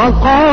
وقال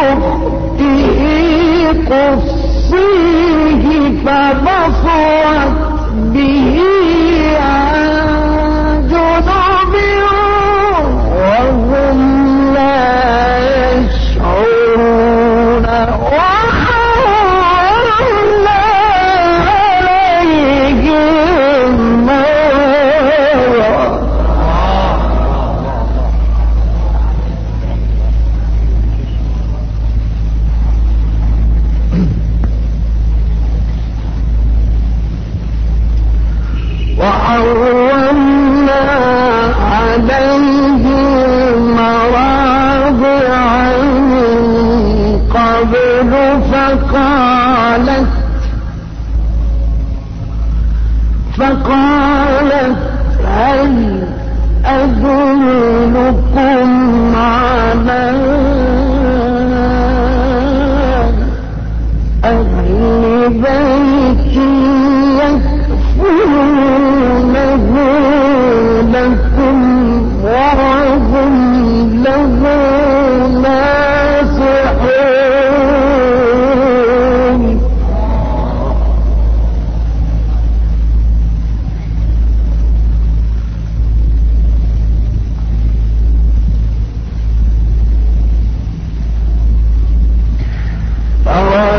ربه قصيه فبصره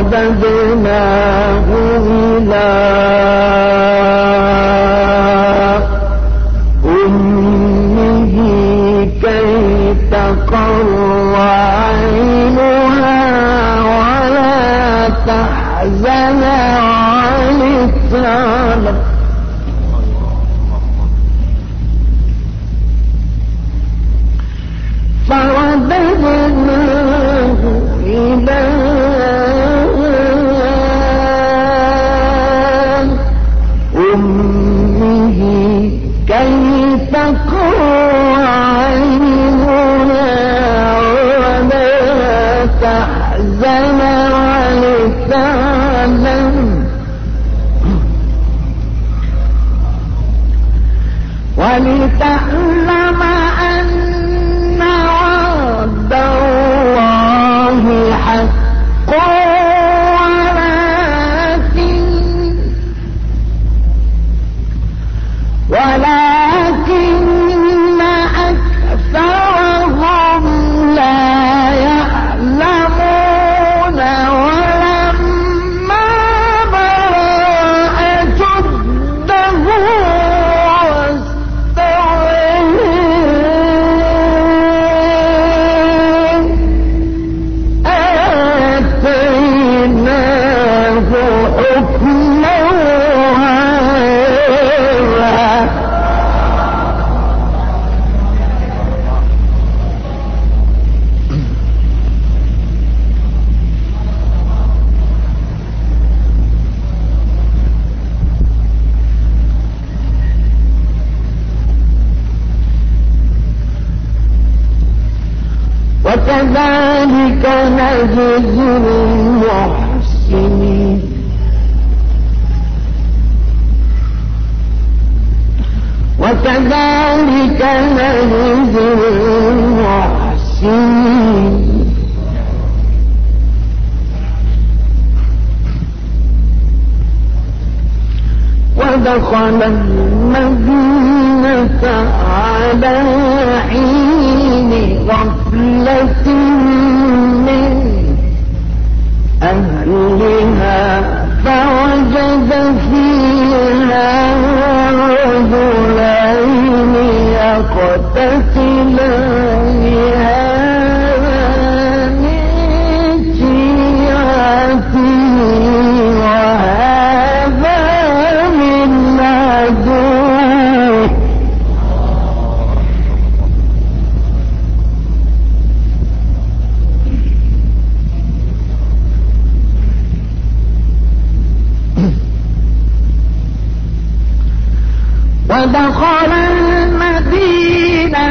فرددناه إلى نجزي المحسنين وكذلك نجزي المحسنين ودخل المدينة على حين غفلة أهلها فوجد فيها رجلين يقتتلان. ودخل المدينة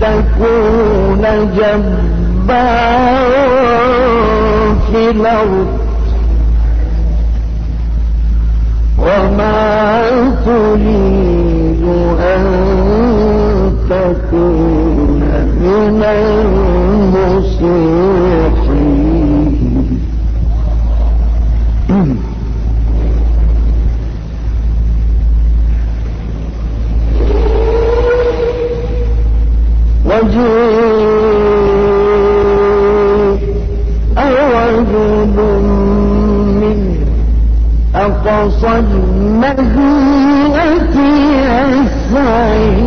تكون جبارا في الأرض. وما تريد أن تكون من المصيحين. الرجيم. أرجل منه أقصد مدينتي السعيد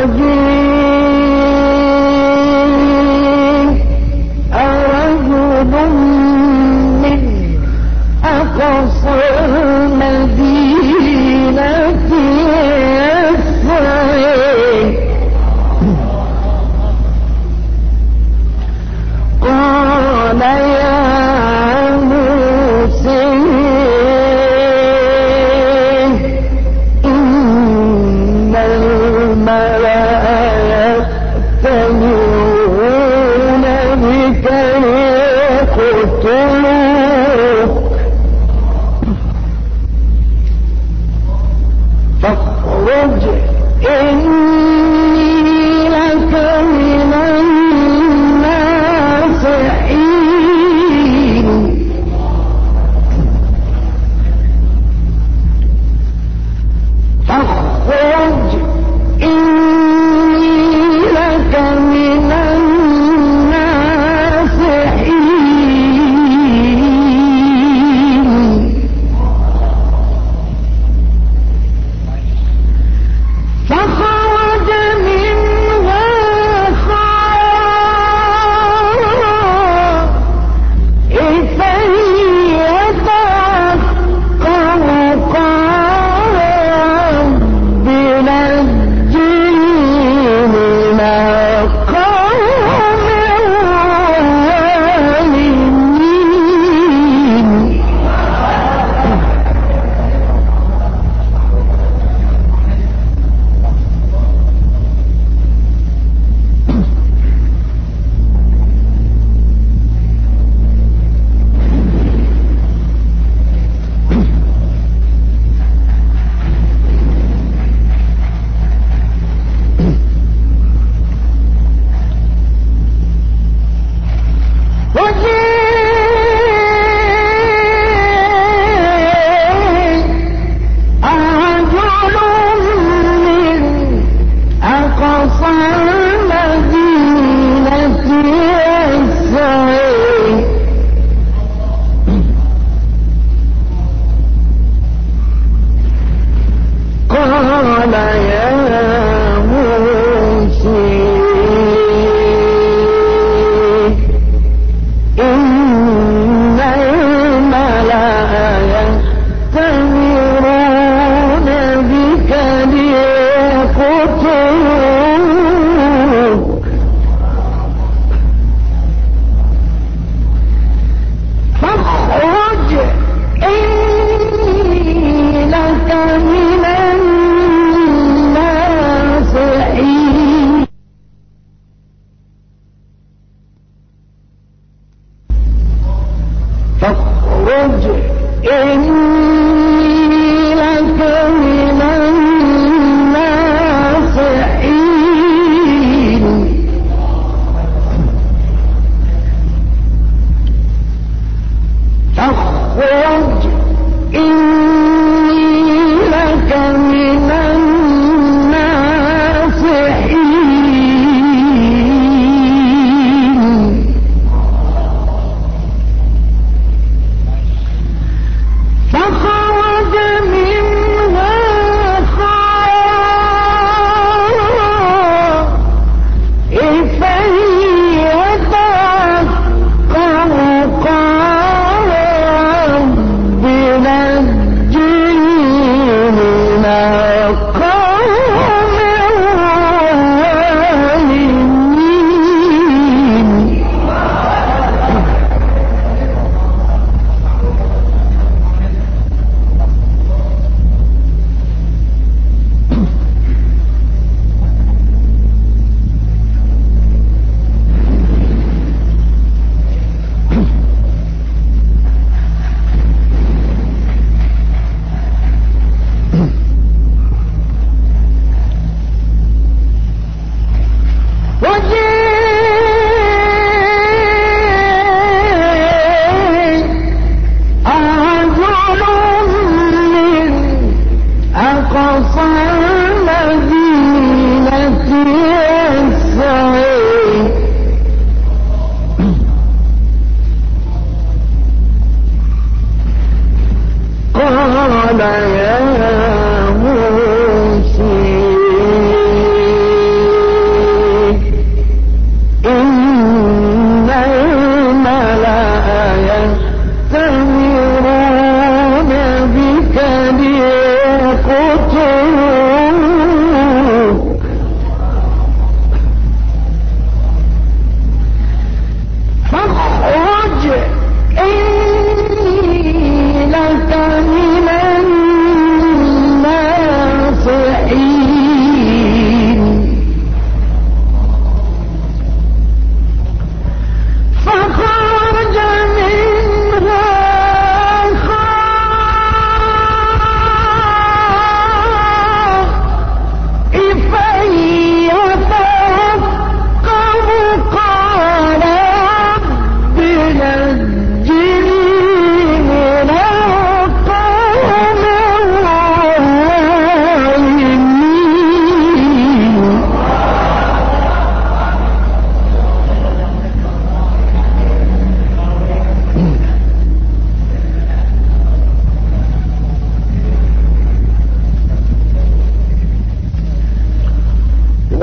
ji الفوج إن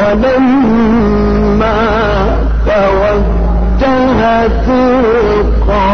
ولما توجه تلقاء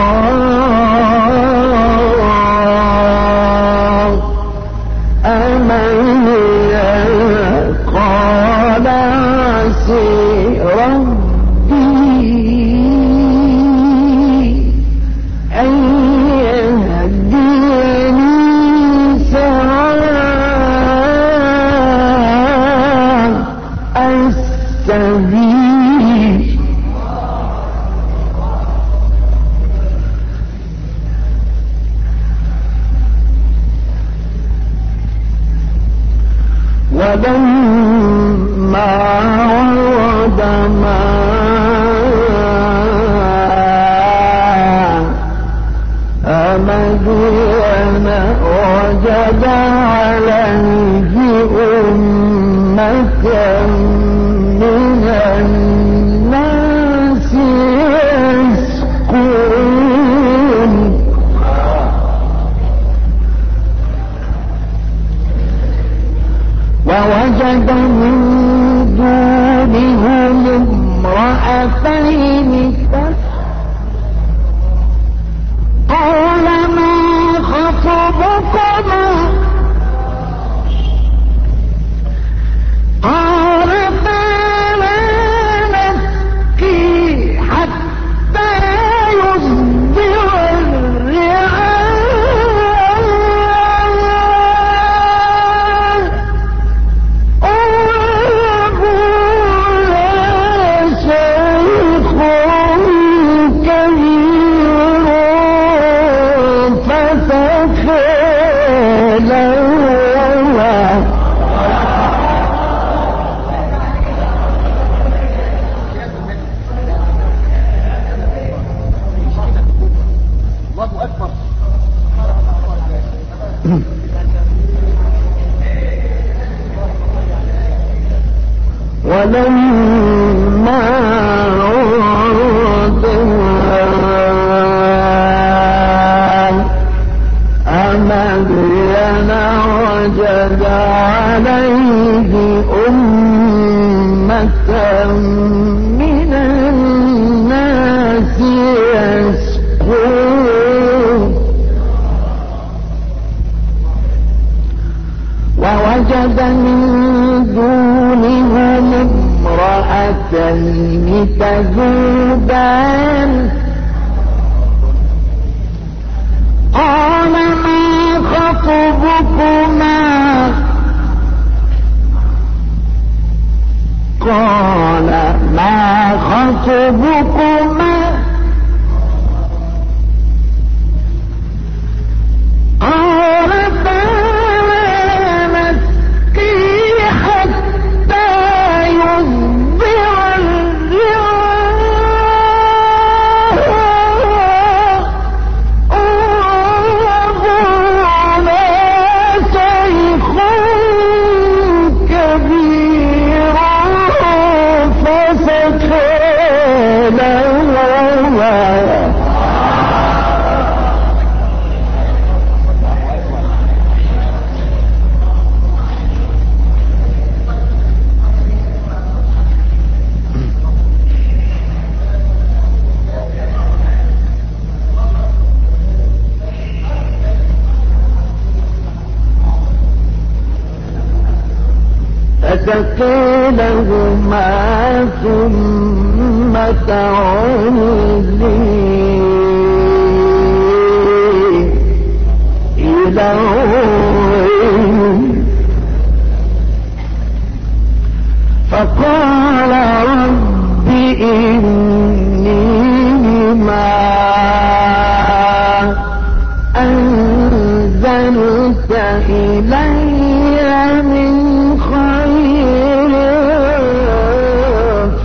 قال ما خطبكما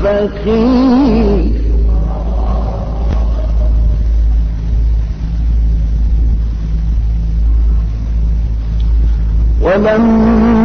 فقير ولما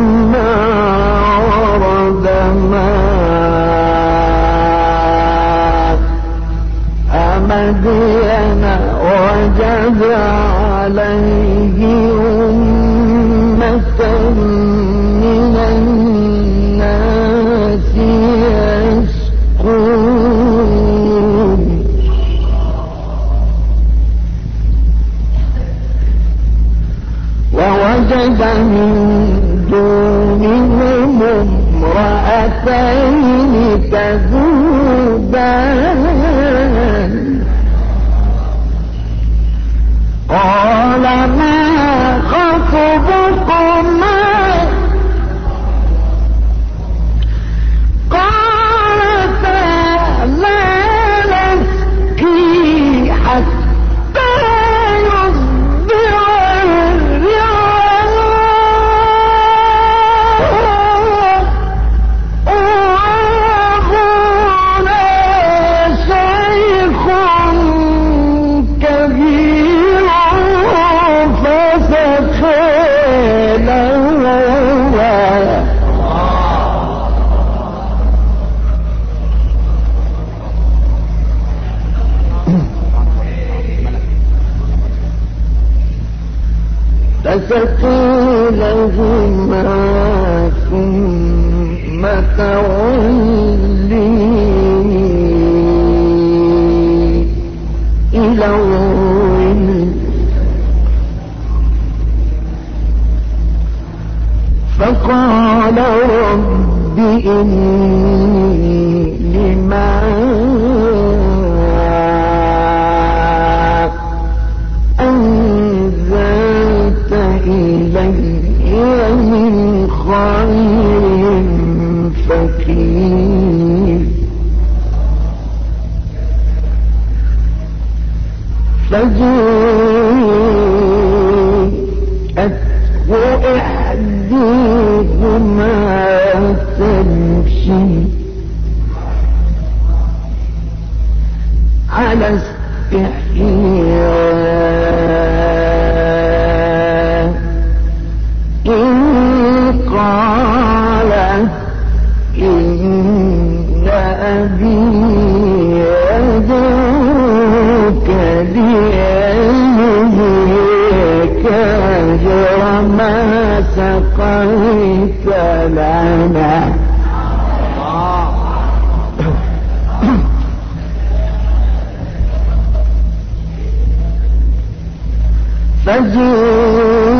ثقيلهما ثم تولي إلى الظل. فقال رب إني سجو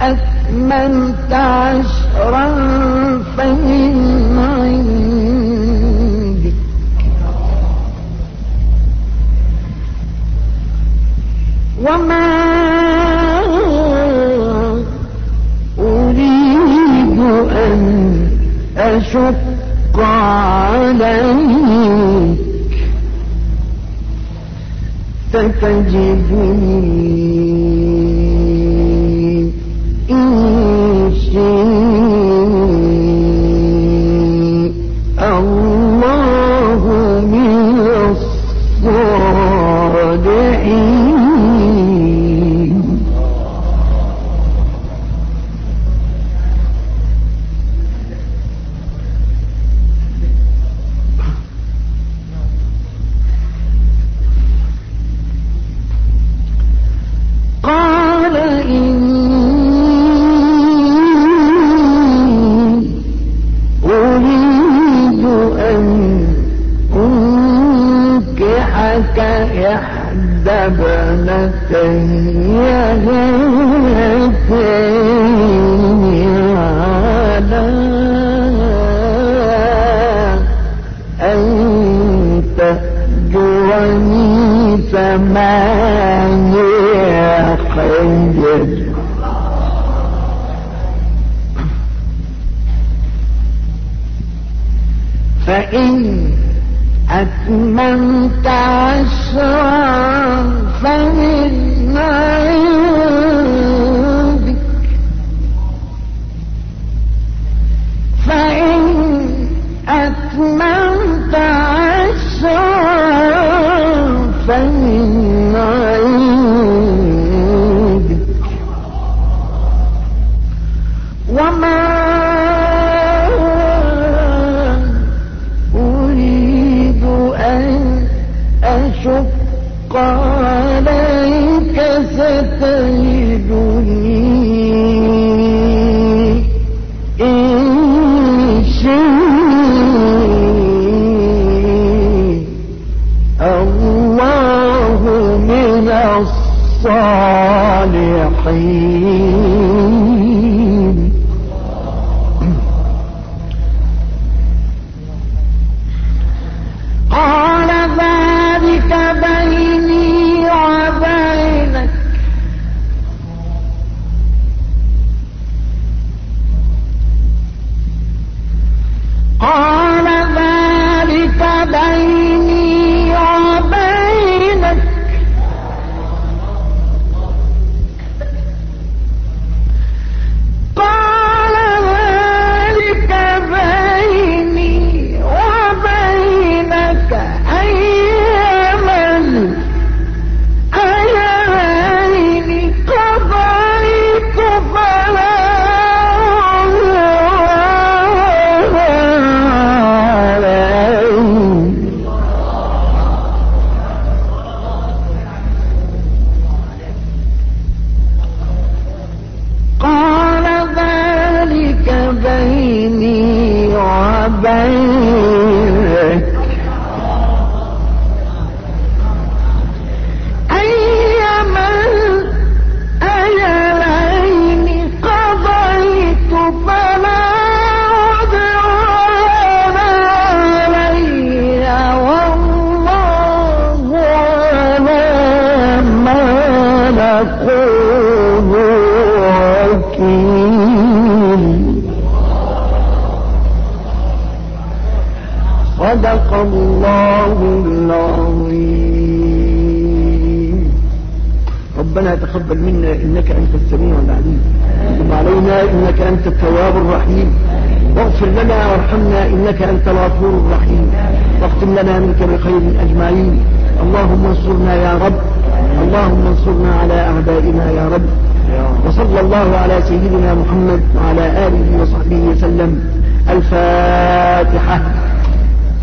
فإن عشرا فمن عندك. وما أريد أن أشق عليك. فتجدني من يقدر فإن أتمنت عشرا فمن عندك